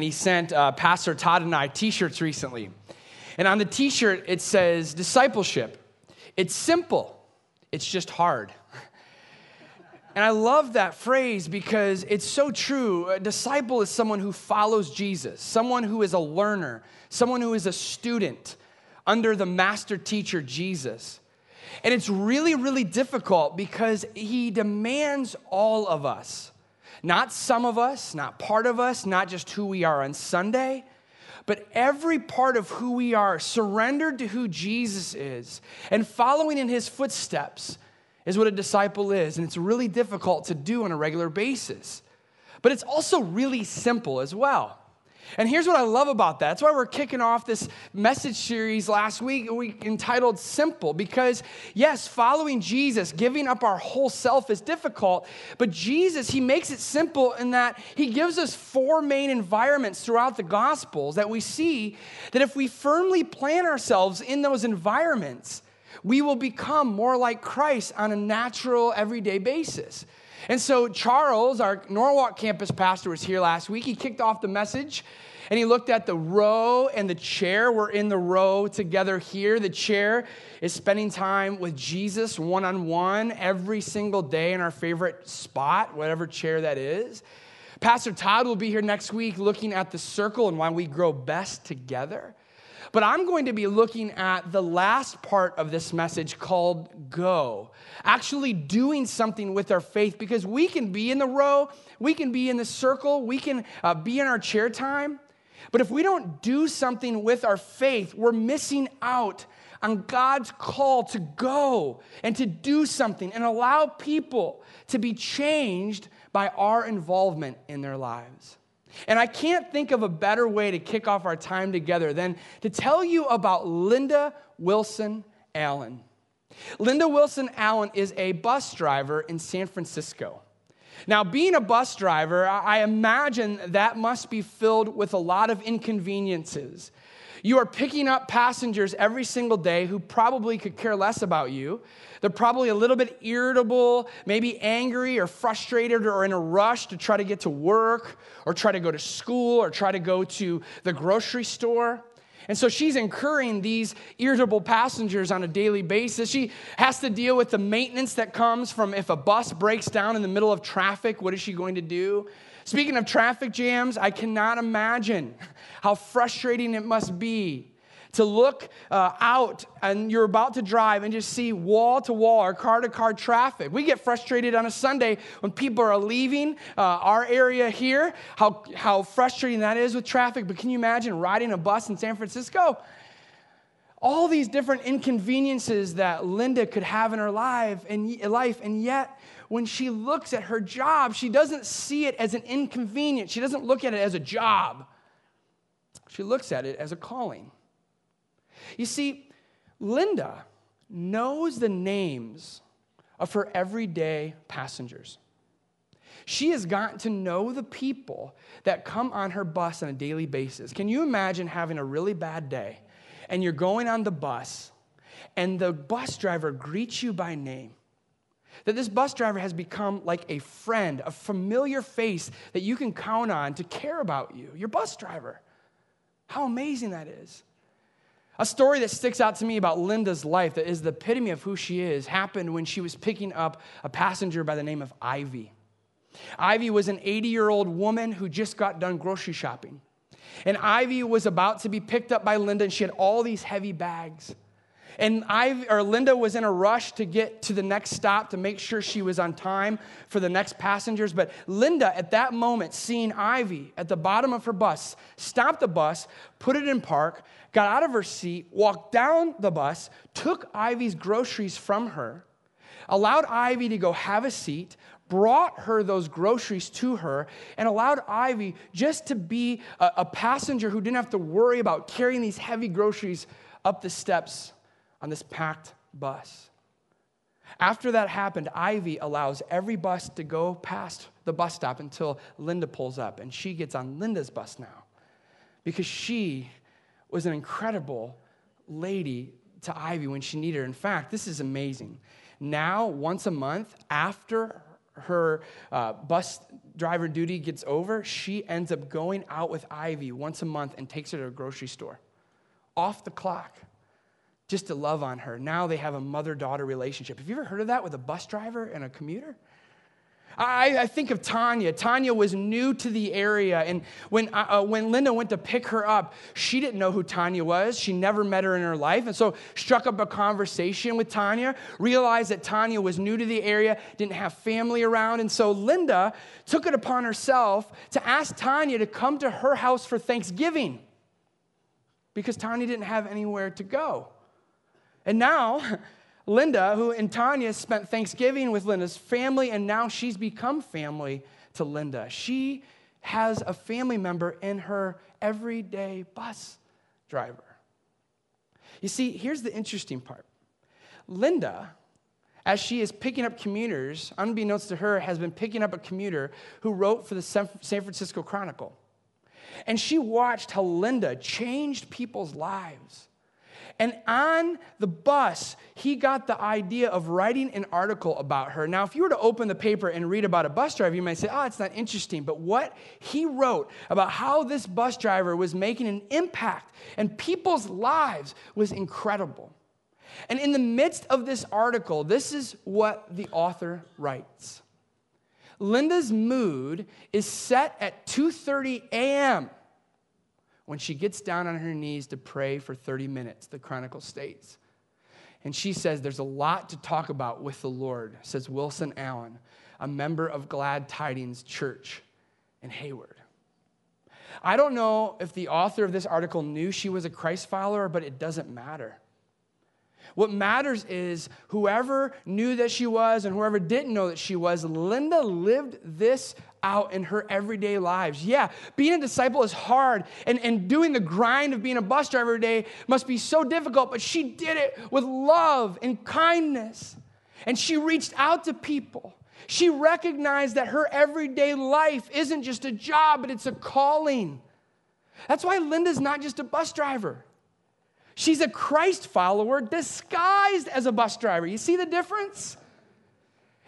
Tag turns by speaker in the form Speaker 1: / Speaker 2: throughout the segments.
Speaker 1: He sent uh, Pastor Todd and I t shirts recently. And on the t shirt, it says discipleship. It's simple, it's just hard. And I love that phrase because it's so true. A disciple is someone who follows Jesus, someone who is a learner, someone who is a student under the master teacher, Jesus. And it's really, really difficult because he demands all of us. Not some of us, not part of us, not just who we are on Sunday, but every part of who we are, surrendered to who Jesus is and following in his footsteps is what a disciple is. And it's really difficult to do on a regular basis. But it's also really simple as well. And here's what I love about that. That's why we're kicking off this message series last week we entitled Simple because yes, following Jesus, giving up our whole self is difficult, but Jesus, he makes it simple in that he gives us four main environments throughout the gospels that we see that if we firmly plant ourselves in those environments, we will become more like Christ on a natural everyday basis. And so, Charles, our Norwalk campus pastor, was here last week. He kicked off the message and he looked at the row and the chair. We're in the row together here. The chair is spending time with Jesus one on one every single day in our favorite spot, whatever chair that is. Pastor Todd will be here next week looking at the circle and why we grow best together. But I'm going to be looking at the last part of this message called go. Actually, doing something with our faith because we can be in the row, we can be in the circle, we can uh, be in our chair time. But if we don't do something with our faith, we're missing out on God's call to go and to do something and allow people to be changed by our involvement in their lives. And I can't think of a better way to kick off our time together than to tell you about Linda Wilson Allen. Linda Wilson Allen is a bus driver in San Francisco. Now, being a bus driver, I imagine that must be filled with a lot of inconveniences. You are picking up passengers every single day who probably could care less about you. They're probably a little bit irritable, maybe angry or frustrated or in a rush to try to get to work or try to go to school or try to go to the grocery store. And so she's incurring these irritable passengers on a daily basis. She has to deal with the maintenance that comes from if a bus breaks down in the middle of traffic, what is she going to do? Speaking of traffic jams, I cannot imagine how frustrating it must be to look uh, out and you're about to drive and just see wall to wall or car to car traffic. We get frustrated on a Sunday when people are leaving uh, our area here, how, how frustrating that is with traffic. But can you imagine riding a bus in San Francisco? All these different inconveniences that Linda could have in her life and, life, and yet when she looks at her job, she doesn't see it as an inconvenience. She doesn't look at it as a job. She looks at it as a calling. You see, Linda knows the names of her everyday passengers. She has gotten to know the people that come on her bus on a daily basis. Can you imagine having a really bad day and you're going on the bus and the bus driver greets you by name? That this bus driver has become like a friend, a familiar face that you can count on to care about you, your bus driver. How amazing that is. A story that sticks out to me about Linda's life, that is the epitome of who she is, happened when she was picking up a passenger by the name of Ivy. Ivy was an 80 year old woman who just got done grocery shopping. And Ivy was about to be picked up by Linda, and she had all these heavy bags. And I, or Linda was in a rush to get to the next stop to make sure she was on time for the next passengers. But Linda, at that moment, seeing Ivy at the bottom of her bus, stopped the bus, put it in park, got out of her seat, walked down the bus, took Ivy's groceries from her, allowed Ivy to go have a seat, brought her those groceries to her, and allowed Ivy just to be a, a passenger who didn't have to worry about carrying these heavy groceries up the steps on this packed bus. After that happened, Ivy allows every bus to go past the bus stop until Linda pulls up, and she gets on Linda's bus now because she was an incredible lady to Ivy when she needed her. In fact, this is amazing. Now, once a month, after her uh, bus driver duty gets over, she ends up going out with Ivy once a month and takes her to a grocery store. Off the clock, just to love on her. Now they have a mother daughter relationship. Have you ever heard of that with a bus driver and a commuter? I, I, think of Tanya. Tanya was new to the area, and when, uh, uh, when Linda went to pick her up, she didn't know who Tanya was. She never met her in her life, and so struck up a conversation with Tanya, realized that Tanya was new to the area, didn't have family around, and so Linda took it upon herself to ask Tanya to come to her house for Thanksgiving because Tanya didn't have anywhere to go. And now, Linda, who and Tanya spent Thanksgiving with Linda's family, and now she's become family to Linda. She has a family member in her everyday bus driver. You see, here's the interesting part Linda, as she is picking up commuters, unbeknownst to her, has been picking up a commuter who wrote for the San Francisco Chronicle. And she watched how Linda changed people's lives and on the bus, he got the idea of writing an article about her. Now, if you were to open the paper and read about a bus driver, you might say, oh, it's not interesting. But what he wrote about how this bus driver was making an impact in people's lives was incredible. And in the midst of this article, this is what the author writes. Linda's mood is set at 2:30 a.m when she gets down on her knees to pray for 30 minutes, the Chronicle states. And she says, There's a lot to talk about with the Lord, says Wilson Allen, a member of Glad Tidings Church in Hayward. I don't know if the author of this article knew she was a Christ follower, but it doesn't matter. What matters is whoever knew that she was and whoever didn't know that she was, Linda lived this out in her everyday lives. Yeah, being a disciple is hard, and, and doing the grind of being a bus driver every day must be so difficult, but she did it with love and kindness. And she reached out to people. She recognized that her everyday life isn't just a job, but it's a calling. That's why Linda's not just a bus driver. She's a Christ follower disguised as a bus driver. You see the difference?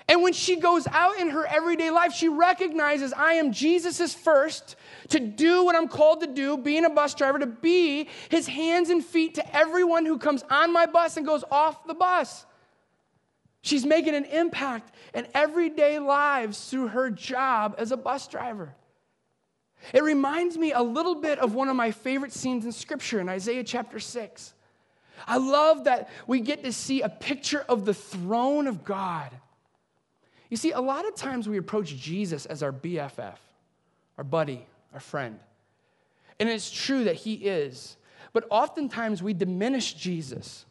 Speaker 1: And when she goes out in her everyday life, she recognizes I am Jesus's first to do what I'm called to do, being a bus driver, to be his hands and feet to everyone who comes on my bus and goes off the bus. She's making an impact in everyday lives through her job as a bus driver. It reminds me a little bit of one of my favorite scenes in Scripture in Isaiah chapter 6. I love that we get to see a picture of the throne of God. You see, a lot of times we approach Jesus as our BFF, our buddy, our friend. And it's true that he is. But oftentimes we diminish Jesus.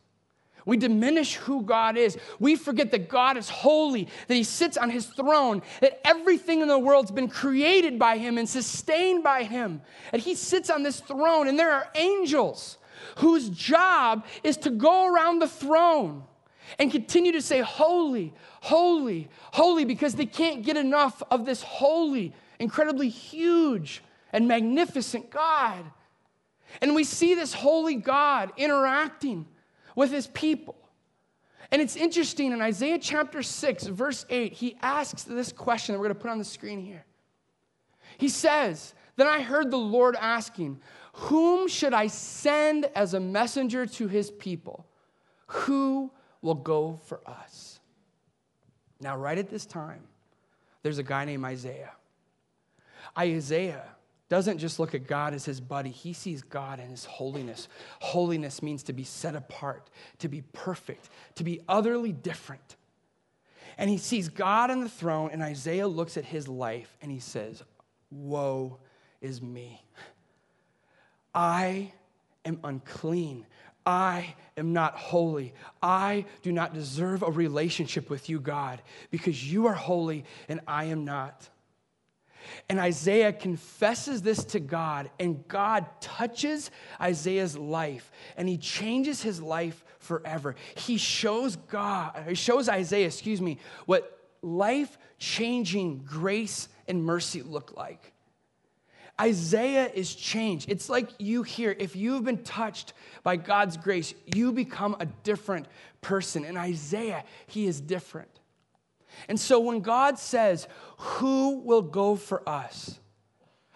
Speaker 1: We diminish who God is. We forget that God is holy, that He sits on His throne, that everything in the world's been created by Him and sustained by Him. And He sits on this throne, and there are angels whose job is to go around the throne and continue to say, Holy, holy, holy, because they can't get enough of this holy, incredibly huge, and magnificent God. And we see this holy God interacting with his people. And it's interesting in Isaiah chapter 6, verse 8, he asks this question that we're going to put on the screen here. He says, Then I heard the Lord asking, Whom should I send as a messenger to his people? Who will go for us. Now, right at this time, there's a guy named Isaiah. Isaiah doesn't just look at God as his buddy, he sees God in his holiness. Holiness means to be set apart, to be perfect, to be utterly different. And he sees God on the throne, and Isaiah looks at his life and he says, Woe is me. I am unclean. I am not holy. I do not deserve a relationship with you, God, because you are holy and I am not. And Isaiah confesses this to God, and God touches Isaiah's life, and he changes his life forever. He shows God, he shows Isaiah, excuse me, what life changing grace and mercy look like. Isaiah is changed. It's like you here. If you've been touched by God's grace, you become a different person. And Isaiah, he is different. And so when God says, Who will go for us?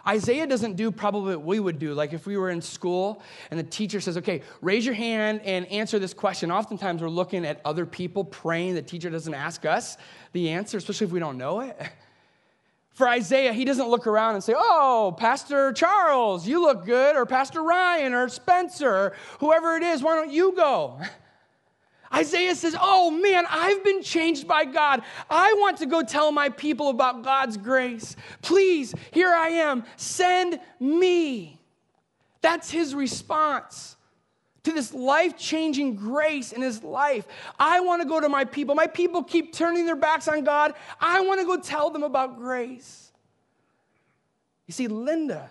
Speaker 1: Isaiah doesn't do probably what we would do. Like if we were in school and the teacher says, okay, raise your hand and answer this question. Oftentimes we're looking at other people praying. The teacher doesn't ask us the answer, especially if we don't know it. For Isaiah, he doesn't look around and say, Oh, Pastor Charles, you look good, or Pastor Ryan, or Spencer, or whoever it is, why don't you go? Isaiah says, Oh man, I've been changed by God. I want to go tell my people about God's grace. Please, here I am. Send me. That's his response to this life changing grace in his life. I want to go to my people. My people keep turning their backs on God. I want to go tell them about grace. You see, Linda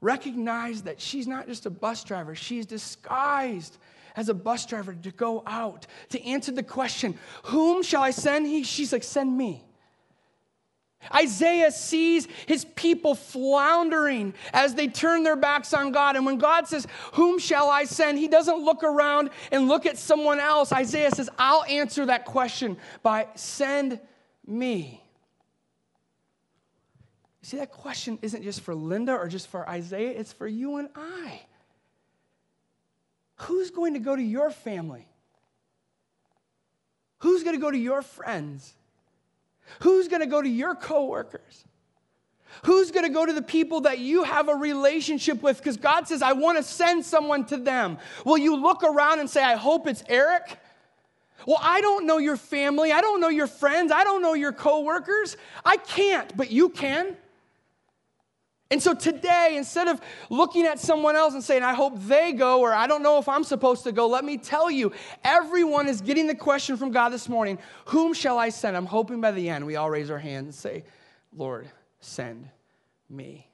Speaker 1: recognized that she's not just a bus driver, she's disguised as a bus driver to go out to answer the question, Whom shall I send? He, she's like, Send me. Isaiah sees his people floundering as they turn their backs on God. And when God says, Whom shall I send? He doesn't look around and look at someone else. Isaiah says, I'll answer that question by send me. You see, that question isn't just for Linda or just for Isaiah, it's for you and I. Who's going to go to your family? Who's going to go to your friends? Who's going to go to your coworkers? Who's going to go to the people that you have a relationship with? Because God says, I want to send someone to them. Will you look around and say, I hope it's Eric? Well, I don't know your family. I don't know your friends. I don't know your coworkers. I can't, but you can. And so today, instead of looking at someone else and saying, I hope they go, or I don't know if I'm supposed to go, let me tell you, everyone is getting the question from God this morning Whom shall I send? I'm hoping by the end we all raise our hands and say, Lord, send me.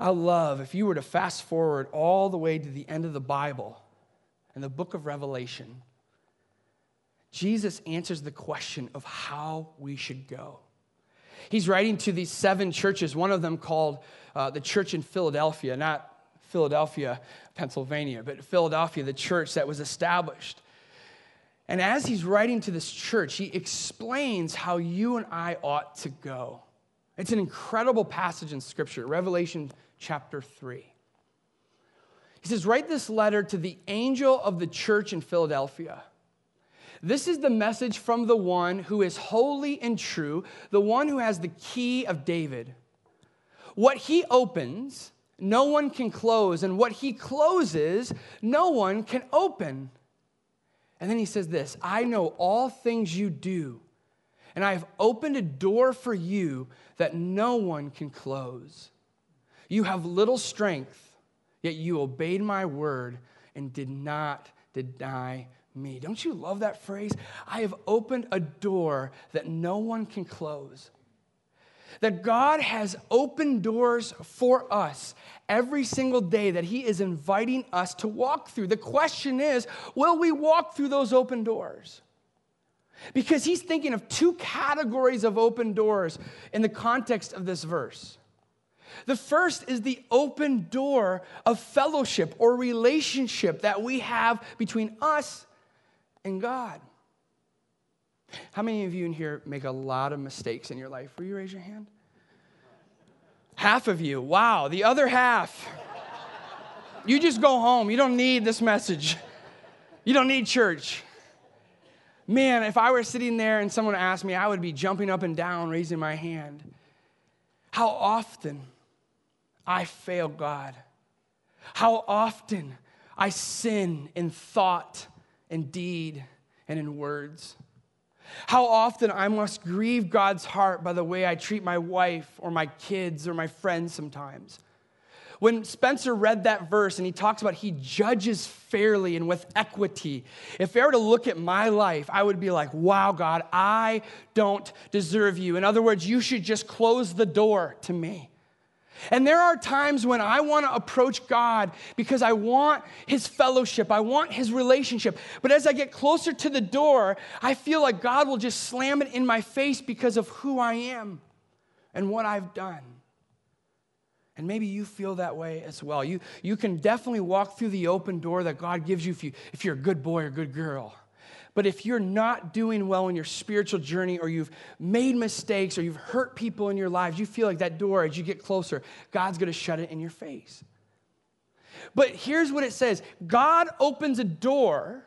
Speaker 1: I love if you were to fast forward all the way to the end of the Bible and the book of Revelation, Jesus answers the question of how we should go. He's writing to these seven churches, one of them called uh, the church in Philadelphia, not Philadelphia, Pennsylvania, but Philadelphia, the church that was established. And as he's writing to this church, he explains how you and I ought to go. It's an incredible passage in Scripture, Revelation chapter 3. He says, Write this letter to the angel of the church in Philadelphia. This is the message from the one who is holy and true, the one who has the key of David. What he opens, no one can close, and what he closes, no one can open. And then he says this I know all things you do, and I have opened a door for you that no one can close. You have little strength, yet you obeyed my word and did not deny me. Don't you love that phrase? I have opened a door that no one can close. That God has opened doors for us every single day that He is inviting us to walk through. The question is will we walk through those open doors? Because He's thinking of two categories of open doors in the context of this verse. The first is the open door of fellowship or relationship that we have between us and God. How many of you in here make a lot of mistakes in your life? Will you raise your hand? Half of you. Wow. The other half. You just go home. You don't need this message. You don't need church. Man, if I were sitting there and someone asked me, I would be jumping up and down, raising my hand. How often I fail God. How often I sin in thought in deed and in words. How often I must grieve God's heart by the way I treat my wife or my kids or my friends sometimes. When Spencer read that verse and he talks about he judges fairly and with equity, if I were to look at my life, I would be like, wow, God, I don't deserve you. In other words, you should just close the door to me. And there are times when I want to approach God because I want His fellowship, I want His relationship. But as I get closer to the door, I feel like God will just slam it in my face because of who I am and what I've done. And maybe you feel that way as well. You, you can definitely walk through the open door that God gives you if, you if you're a good boy or good girl. But if you're not doing well in your spiritual journey, or you've made mistakes, or you've hurt people in your lives, you feel like that door, as you get closer, God's gonna shut it in your face. But here's what it says God opens a door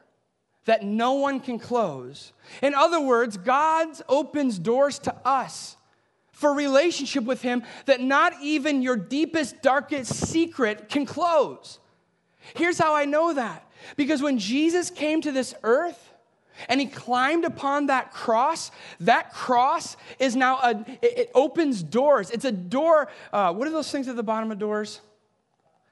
Speaker 1: that no one can close. In other words, God opens doors to us for relationship with Him that not even your deepest, darkest secret can close. Here's how I know that because when Jesus came to this earth, and he climbed upon that cross. That cross is now a, it, opens doors. It's a door. Uh, what are those things at the bottom of doors?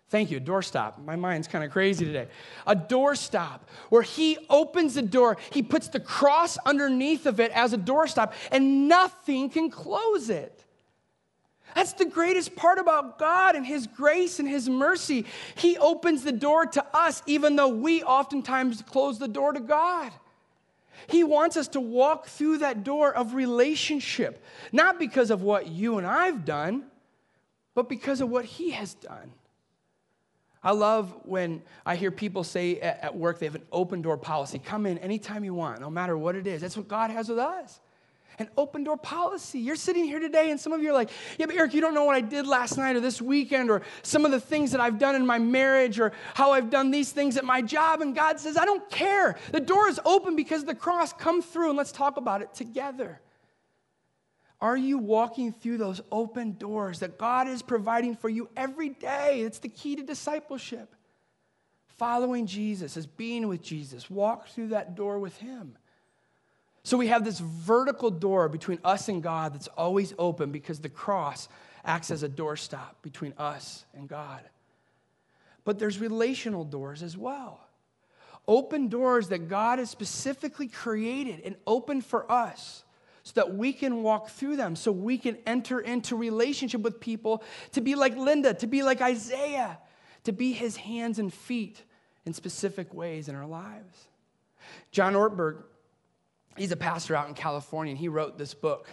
Speaker 1: Thank you, doorstop. My mind's kind of crazy today. A doorstop where he opens the door, he puts the cross underneath of it as a doorstop, and nothing can close it. That's the greatest part about God and His grace and His mercy. He opens the door to us, even though we oftentimes close the door to God. He wants us to walk through that door of relationship, not because of what you and I've done, but because of what He has done. I love when I hear people say at, work they have an open door policy. Come in anytime you want, no matter what it is. That's what God has with us. An open door policy. You're sitting here today, and some of you are like, Yeah, but Eric, you don't know what I did last night or this weekend, or some of the things that I've done in my marriage, or how I've done these things at my job. And God says, I don't care. The door is open because of the cross. Come through and let's talk about it together. Are you walking through those open doors that God is providing for you every day? It's the key to discipleship. Following Jesus is being with Jesus. Walk through that door with Him. So we have this vertical door between us and God that's always open because the cross acts as a doorstop between us and God. But there's relational doors as well. Open doors that God has specifically created and opened for us so that we can walk through them, so we can enter into relationship with people to be like Linda, to be like Isaiah, to be his hands and feet in specific ways in our lives. John Ortberg, he's a pastor out in California, and he wrote this book,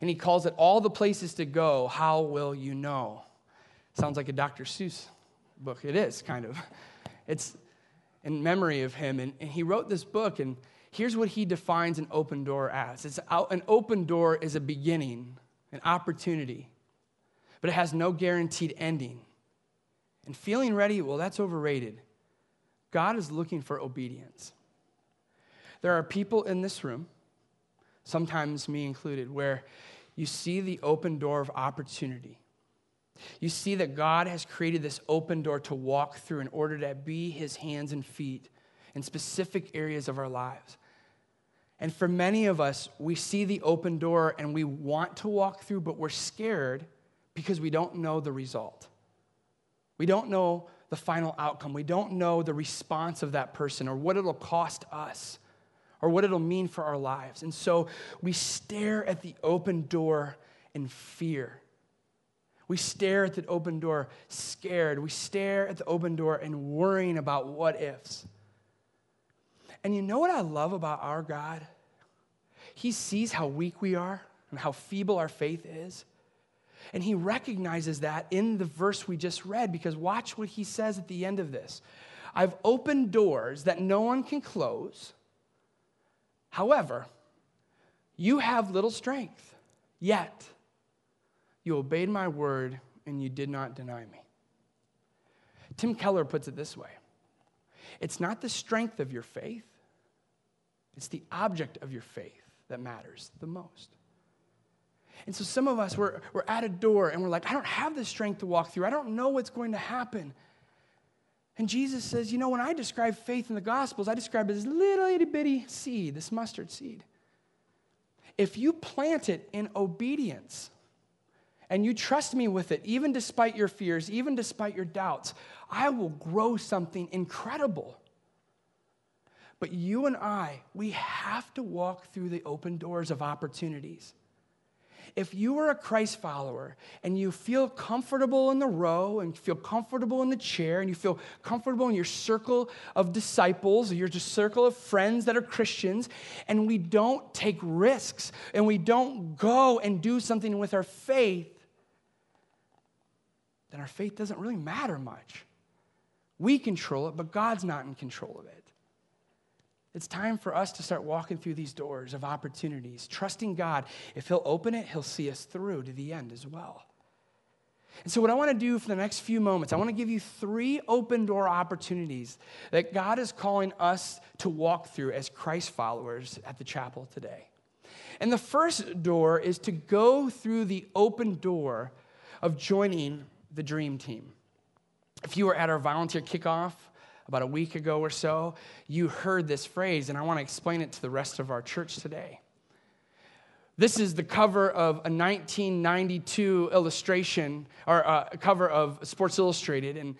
Speaker 1: and he calls it All the Places to Go, How Will You Know? Sounds like a Dr. Seuss book. It is, kind of. It's in memory of him, and, and he wrote this book, and here's what he defines an open door as it's an open door is a beginning, an opportunity, but it has no guaranteed ending. And feeling ready, well, that's overrated. God is looking for obedience. There are people in this room, sometimes me included, where you see the open door of opportunity. You see that God has created this open door to walk through in order to be his hands and feet in specific areas of our lives. And for many of us, we see the open door and we want to walk through, but we're scared because we don't know the result. We don't know the final outcome. We don't know the response of that person or what it'll cost us or what it'll mean for our lives. And so we stare at the open door in fear. We stare at the open door scared. We stare at the open door and worrying about what ifs. And you know what I love about our God? He sees how weak we are and how feeble our faith is. And he recognizes that in the verse we just read, because watch what he says at the end of this I've opened doors that no one can close. However, you have little strength, yet you obeyed my word and you did not deny me. Tim Keller puts it this way it's not the strength of your faith, it's the object of your faith that matters the most. And so some of us, we're, we're at a door and we're like, I don't have the strength to walk through. I don't know what's going to happen. And Jesus says, You know, when I describe faith in the Gospels, I describe it as little itty bitty seed, this mustard seed. If you plant it in obedience and you trust me with it, even despite your fears, even despite your doubts, I will grow something incredible. But you and I, we have to walk through the open doors of opportunities. If you are a Christ follower and you feel comfortable in the row and feel comfortable in the chair and you feel comfortable in your circle of disciples or your circle of friends that are Christians, and we don't take risks and we don't go and do something with our faith, then our faith doesn't really matter much. We control it, but God's not in control of it. It's time for us to start walking through these doors of opportunities, trusting God. If He'll open it, He'll see us through to the end as well. And so, what I want to do for the next few moments, I want to give you three open door opportunities that God is calling us to walk through as Christ followers at the chapel today. And the first door is to go through the open door of joining the dream team. If you were at our volunteer kickoff about a week ago or so, you heard this phrase, and I want to explain it to the rest of our church today. This is the cover of a 1992 illustration, or a uh, cover of Sports Illustrated. And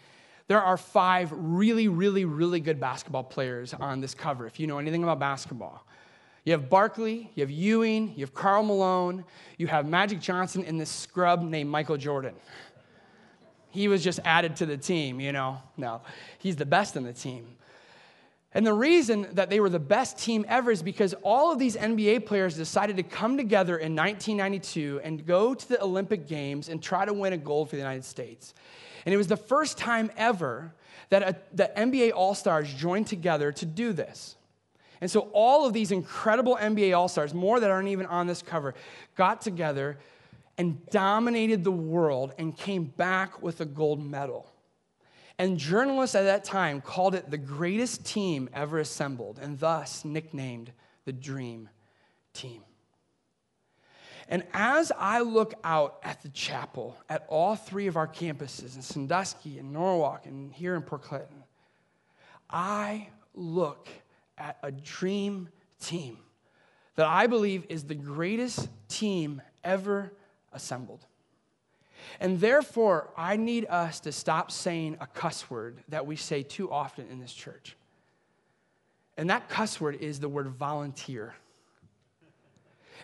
Speaker 1: there are five really, really, really good basketball players on this cover, if you know anything about basketball. You have Barkley, you have Ewing, you have Karl Malone, you have Magic Johnson, and this scrub named Michael Jordan. He was just added to the team, you know? No, he's the best in the team. And the reason that they were the best team ever is because all of these NBA players decided to come together in 1992 and go to the Olympic Games and try to win a gold for the United States. And it was the first time ever that a, NBA All Stars joined together to do this. And so all of these incredible NBA All Stars, more that aren't even on this cover, got together and dominated the world and came back with a gold medal. And journalists at that time called it the greatest team ever assembled, and thus nicknamed the Dream Team. And as I look out at the chapel, at all three of our campuses in Sandusky and Norwalk and here in Port Clinton, I look at a dream team that I believe is the greatest team ever assembled. And therefore, I need us to stop saying a cuss word that we say too often in this church. And that cuss word is the word volunteer.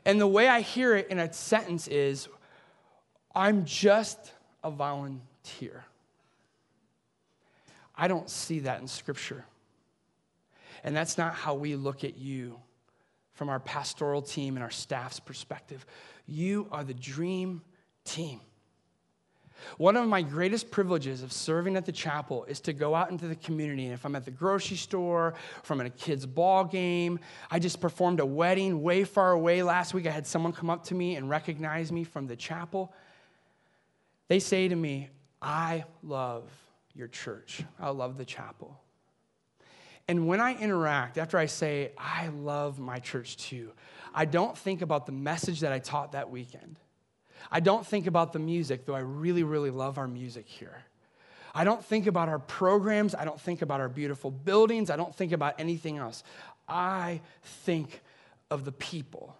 Speaker 1: And the way I hear it in a sentence is I'm just a volunteer. I don't see that in Scripture. And that's not how we look at you from our pastoral team and our staff's perspective. You are the dream team. One of my greatest privileges of serving at the chapel is to go out into the community. And if I'm at the grocery store, if I'm at a kid's ball game, I just performed a wedding way far away last week. I had someone come up to me and recognize me from the chapel. They say to me, I love your church. I love the chapel. And when I interact, after I say, I love my church too, I don't think about the message that I taught that weekend. I don't think about the music, though I really, really love our music here. I don't think about our programs. I don't think about our beautiful buildings. I don't think about anything else. I think of the people.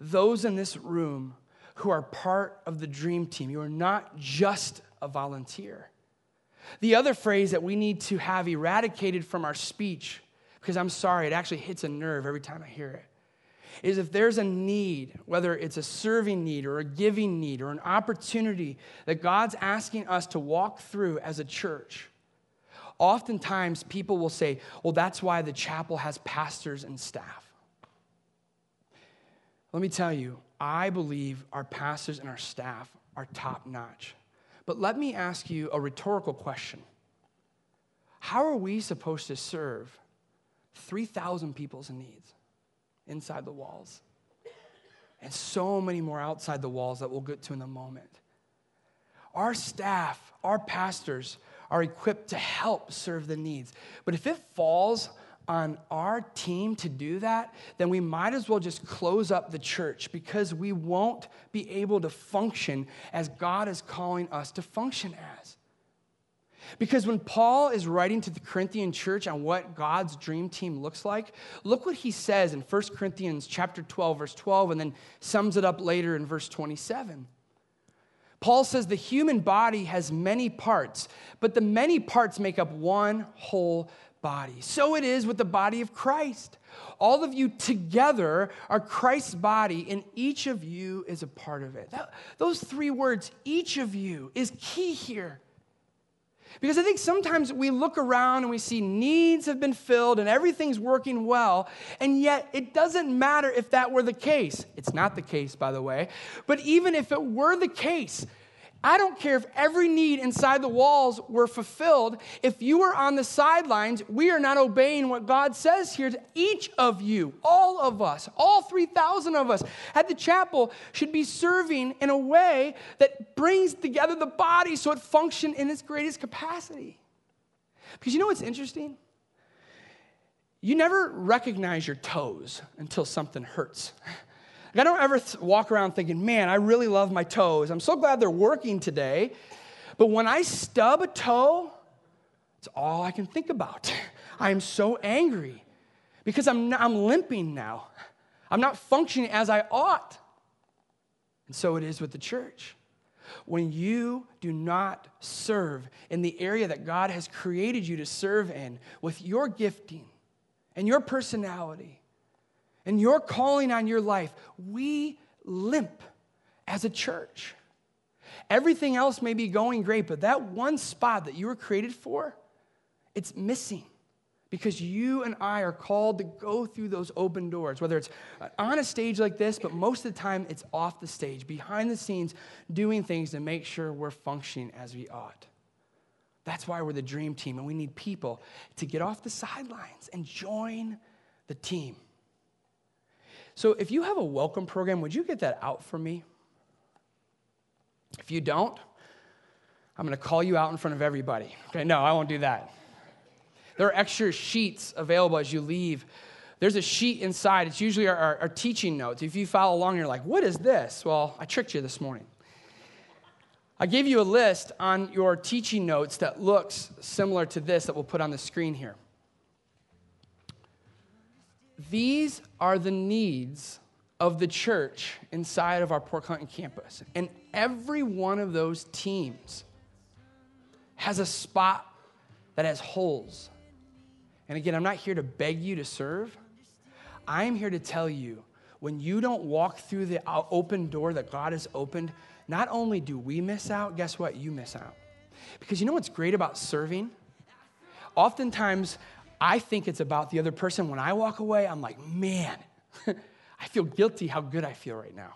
Speaker 1: Those in this room who are part of the dream team. You are not just a volunteer. The other phrase that we need to have eradicated from our speech, because I'm sorry, it actually hits a nerve every time I hear it, is if there's a need, whether it's a serving need or a giving need or an opportunity that God's asking us to walk through as a church, oftentimes people will say, well, that's why the chapel has pastors and staff. Let me tell you, I believe our pastors and our staff are top notch. But let me ask you a rhetorical question How are we supposed to serve 3,000 people's needs? Inside the walls. And so many more outside the walls that we'll get to in a moment. Our staff, our pastors are equipped to help serve the needs. But if it falls on our team to do that, then we might as well just close up the church because we won't be able to function as God is calling us to function as. Because when Paul is writing to the Corinthian church on what God's dream team looks like, look what he says in 1 Corinthians chapter 12 verse 12 and then sums it up later in verse 27. Paul says the human body has many parts, but the many parts make up one whole body. So it is with the body of Christ. All of you together are Christ's body, and each of you is a part of it. That, those three words, each of you, is key here. Because I think sometimes we look around and we see needs have been filled and everything's working well, and yet it doesn't matter if that were the case. It's not the case, by the way. But even if it were the case, I don't care if every need inside the walls were fulfilled. If you were on the sidelines, we are not obeying what God says here to each of you, all of us, all 3,000 of us at the chapel should be serving in a way that brings together the body so it functions in its greatest capacity. Because you know what's interesting? You never recognize your toes until something hurts. I don't ever th- walk around thinking, man, I really love my toes. I'm so glad they're working today. But when I stub a toe, it's all I can think about. I am so angry because I'm, I'm limping now. I'm not functioning as I ought. And so it is with the church. When you do not serve in the area that God has created you to serve in with your gifting and your personality, and your calling on your life, we limp as a church. Everything else may be going great, but that one spot that you were created for, it's missing because you and I are called to go through those open doors, whether it's on a stage like this, but most of the time it's off the stage, behind the scenes, doing things to make sure we're functioning as we ought. That's why we're the dream team, and we need people to get off the sidelines and join the team. So if you have a welcome program, would you get that out for me? If you don't, I'm going to call you out in front of everybody. Okay, no, I won't do that. There are extra sheets available as you leave. There's a sheet inside. It's usually our, our, our teaching notes. If you follow along, you're like, what is this? Well, I tricked you this morning. I gave you a list on your teaching notes that looks similar to this that we'll put on the screen here. These are the needs of the church inside of our Port Clinton campus. And every one of those teams has a spot that has holes. And again, I'm not here to beg you to serve. I'm here to tell you when you don't walk through the open door that God has opened, not only do we miss out, guess what? You miss out. Because you know what's great about serving? Oftentimes, I think it's about the other person. When I walk away, I'm like, man, I feel guilty how good I feel right now.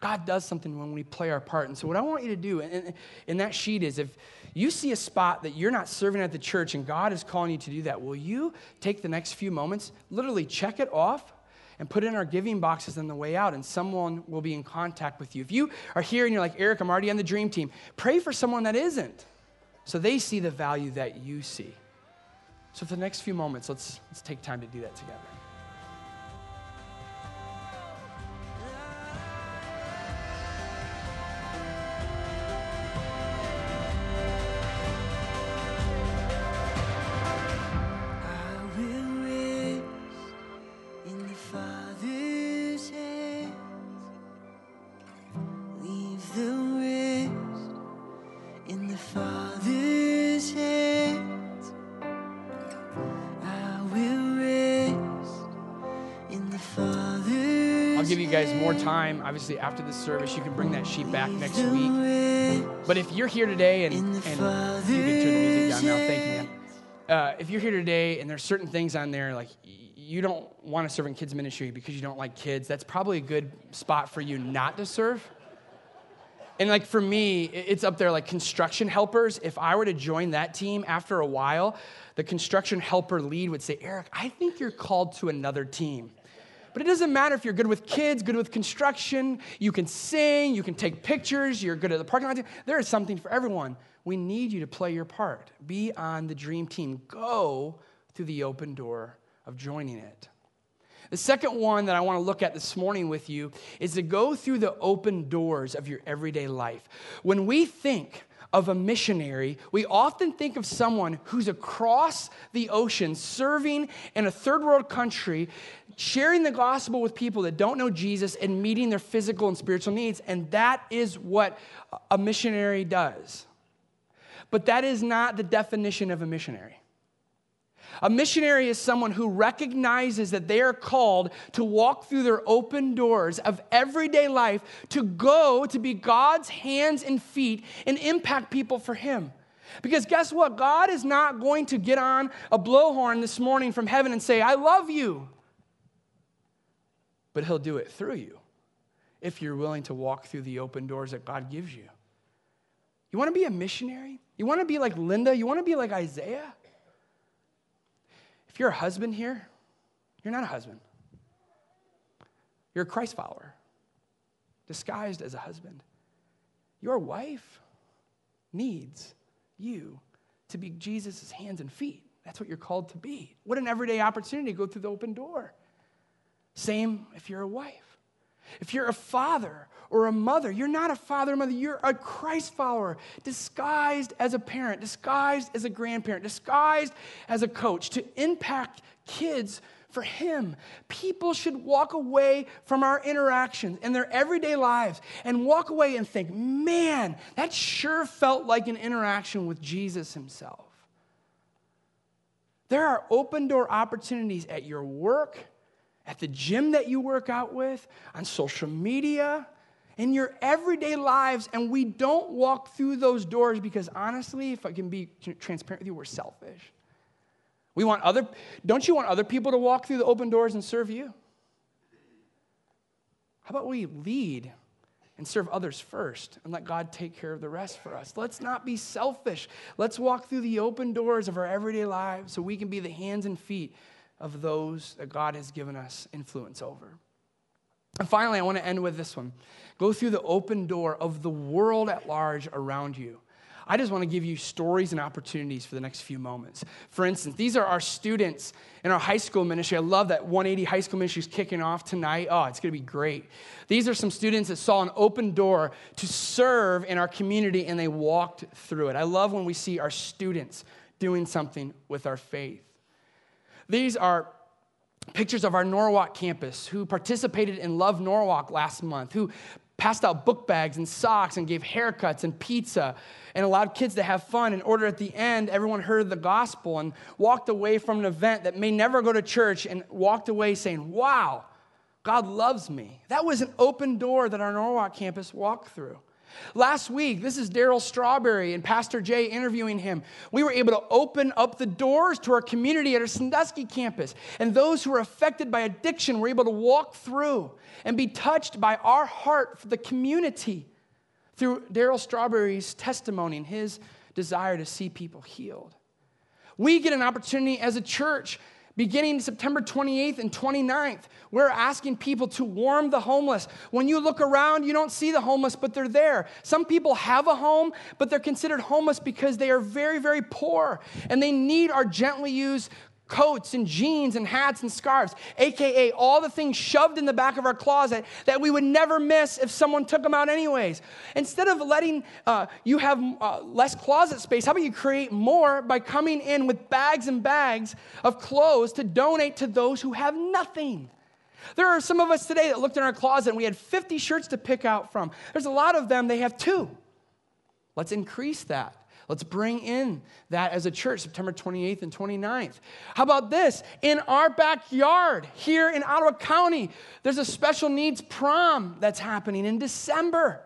Speaker 1: God does something when we play our part. And so, what I want you to do in, in that sheet is if you see a spot that you're not serving at the church and God is calling you to do that, will you take the next few moments, literally check it off, and put in our giving boxes on the way out, and someone will be in contact with you. If you are here and you're like, Eric, I'm already on the dream team, pray for someone that isn't so they see the value that you see. So, for the next few moments, let's, let's take time to do that together. Guys more time. Obviously, after the service, you can bring that sheet back next week. But if you're here today and, and you can turn the music down now, thank you, man. Uh, if you're here today and there's certain things on there like you don't want to serve in kids ministry because you don't like kids, that's probably a good spot for you not to serve. And like for me, it's up there like construction helpers. If I were to join that team after a while, the construction helper lead would say, Eric, I think you're called to another team. But it doesn't matter if you're good with kids, good with construction, you can sing, you can take pictures, you're good at the parking lot. There is something for everyone. We need you to play your part. Be on the dream team. Go through the open door of joining it. The second one that I want to look at this morning with you is to go through the open doors of your everyday life. When we think of a missionary, we often think of someone who's across the ocean serving in a third world country, sharing the gospel with people that don't know Jesus and meeting their physical and spiritual needs. And that is what a missionary does. But that is not the definition of a missionary. A missionary is someone who recognizes that they are called to walk through their open doors of everyday life, to go to be God's hands and feet and impact people for Him. Because guess what? God is not going to get on a blowhorn this morning from heaven and say, I love you. But He'll do it through you if you're willing to walk through the open doors that God gives you. You want to be a missionary? You want to be like Linda? You want to be like Isaiah? If you're a husband here, you're not a husband. You're a Christ follower, disguised as a husband. Your wife needs you to be Jesus' hands and feet. That's what you're called to be. What an everyday opportunity to go through the open door. Same if you're a wife. If you're a father or a mother, you're not a father or mother, you're a Christ follower, disguised as a parent, disguised as a grandparent, disguised as a coach to impact kids for Him. People should walk away from our interactions in their everyday lives and walk away and think, man, that sure felt like an interaction with Jesus Himself. There are open door opportunities at your work, at the gym that you work out with, on social media, in your everyday lives, and we don't walk through those doors because honestly, if I can be transparent with you, we're selfish. We want other, don't you want other people to walk through the open doors and serve you? How about we lead and serve others first and let God take care of the rest for us? Let's not be selfish. Let's walk through the open doors of our everyday lives so we can be the hands and feet of those that God has given us influence over. And finally, I want to end with this one. Go through the open door of the world at large around you. I just want to give you stories and opportunities for the next few moments. For instance, these are our students in our high school ministry. I love that 180 high school ministry is kicking off tonight. Oh, it's going to be great. These are some students that saw an open door to serve in our community and they walked through it. I love when we see our students doing something with our faith. These are pictures of our Norwalk campus who participated in Love Norwalk last month, who passed out book bags and socks and gave haircuts and pizza and allowed kids to have fun in order at the end everyone heard the gospel and walked away from an event that may never go to church and walked away saying, Wow, God loves me. That was an open door that our Norwalk campus walked through. Last week, this is Darryl Strawberry and Pastor Jay interviewing him. We were able to open up the doors to our community at our Sandusky campus. And those who are affected by addiction were able to walk through and be touched by our heart for the community through Darryl Strawberry's testimony and his desire to see people healed. We get an opportunity as a church Beginning September 28th and 29th, we're asking people to warm the homeless. When you look around, you don't see the homeless, but they're there. Some people have a home, but they're considered homeless because they are very, very poor and they need our gently used coats and jeans and hats and scarves, AKA all the things shoved in the back of our closet that we would never miss if someone took them out anyways. Instead of letting uh, you have uh, less closet space, how about you create more by coming in with bags and bags of clothes to donate to those who have nothing? There are some of us today that looked in our closet and we had 50 shirts to pick out from. There's a lot of them, they have two. Let's increase that. Let's bring in that as a church, September 28th and 29th. How about this? In our backyard here in Ottawa County, there's a special needs prom that's happening in December.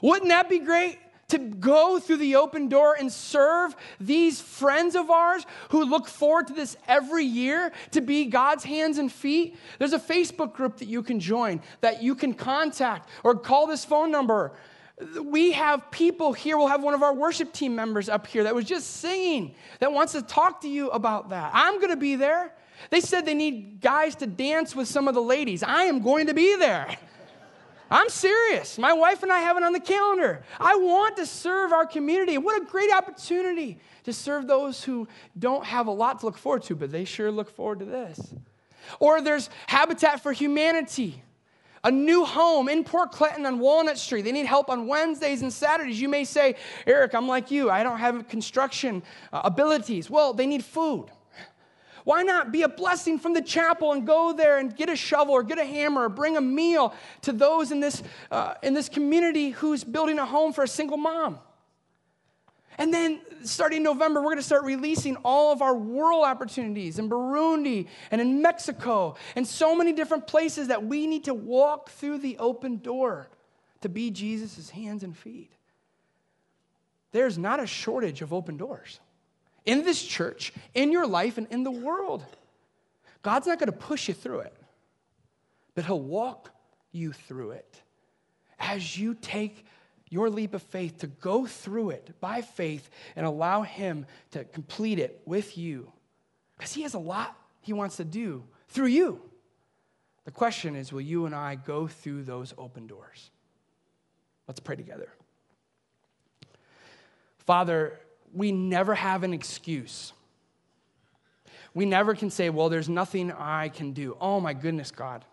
Speaker 1: Wouldn't that be great? To go through the open door and serve these friends of ours who look forward to this every year to be God's hands and feet. There's a Facebook group that you can join, that you can contact, or call this phone number we have people here. We'll have one of our worship team members up here that was just singing that wants to talk to you about that. I'm going to be there. They said they need guys to dance with some of the ladies. I am going to be there. I'm serious. My wife and I have it on the calendar. I want to serve our community. What a great opportunity to serve those who don't have a lot to look forward to, but they sure look forward to this. Or there's Habitat for Humanity a new home in Port Clinton on Walnut Street. They need help on Wednesdays and Saturdays. You may say, Eric, I'm like you. I don't have construction uh, abilities. Well, they need food. Why not be a blessing from the chapel and go there and get a shovel or get a hammer or bring a meal to those in this, uh, in this community who's building a home for a single mom? And then starting November, we're going to start releasing all of our world opportunities in Burundi and in Mexico and so many different places that we need to walk through the open door to be Jesus' hands and feet. There's not a shortage of open doors in this church, in your life, and in the world. God's not going to push you through it, but He'll walk you through it as you take your leap of faith to go through it by faith and allow Him to complete it with you. Because He has a lot He wants to do through you. The question is will you and I go through those open doors? Let's pray together. Father, we never have an excuse. We never can say, well, there's nothing I can do. Oh my goodness, God.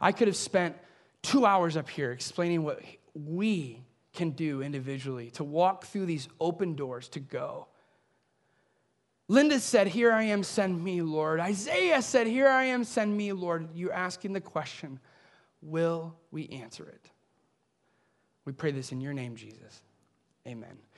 Speaker 1: I could have spent two hours up here explaining what we can do individually to walk through these open doors to go. Linda said, Here I am, send me, Lord. Isaiah said, Here I am, send me, Lord. You're asking the question, will we answer it? We pray this in your name, Jesus. Amen.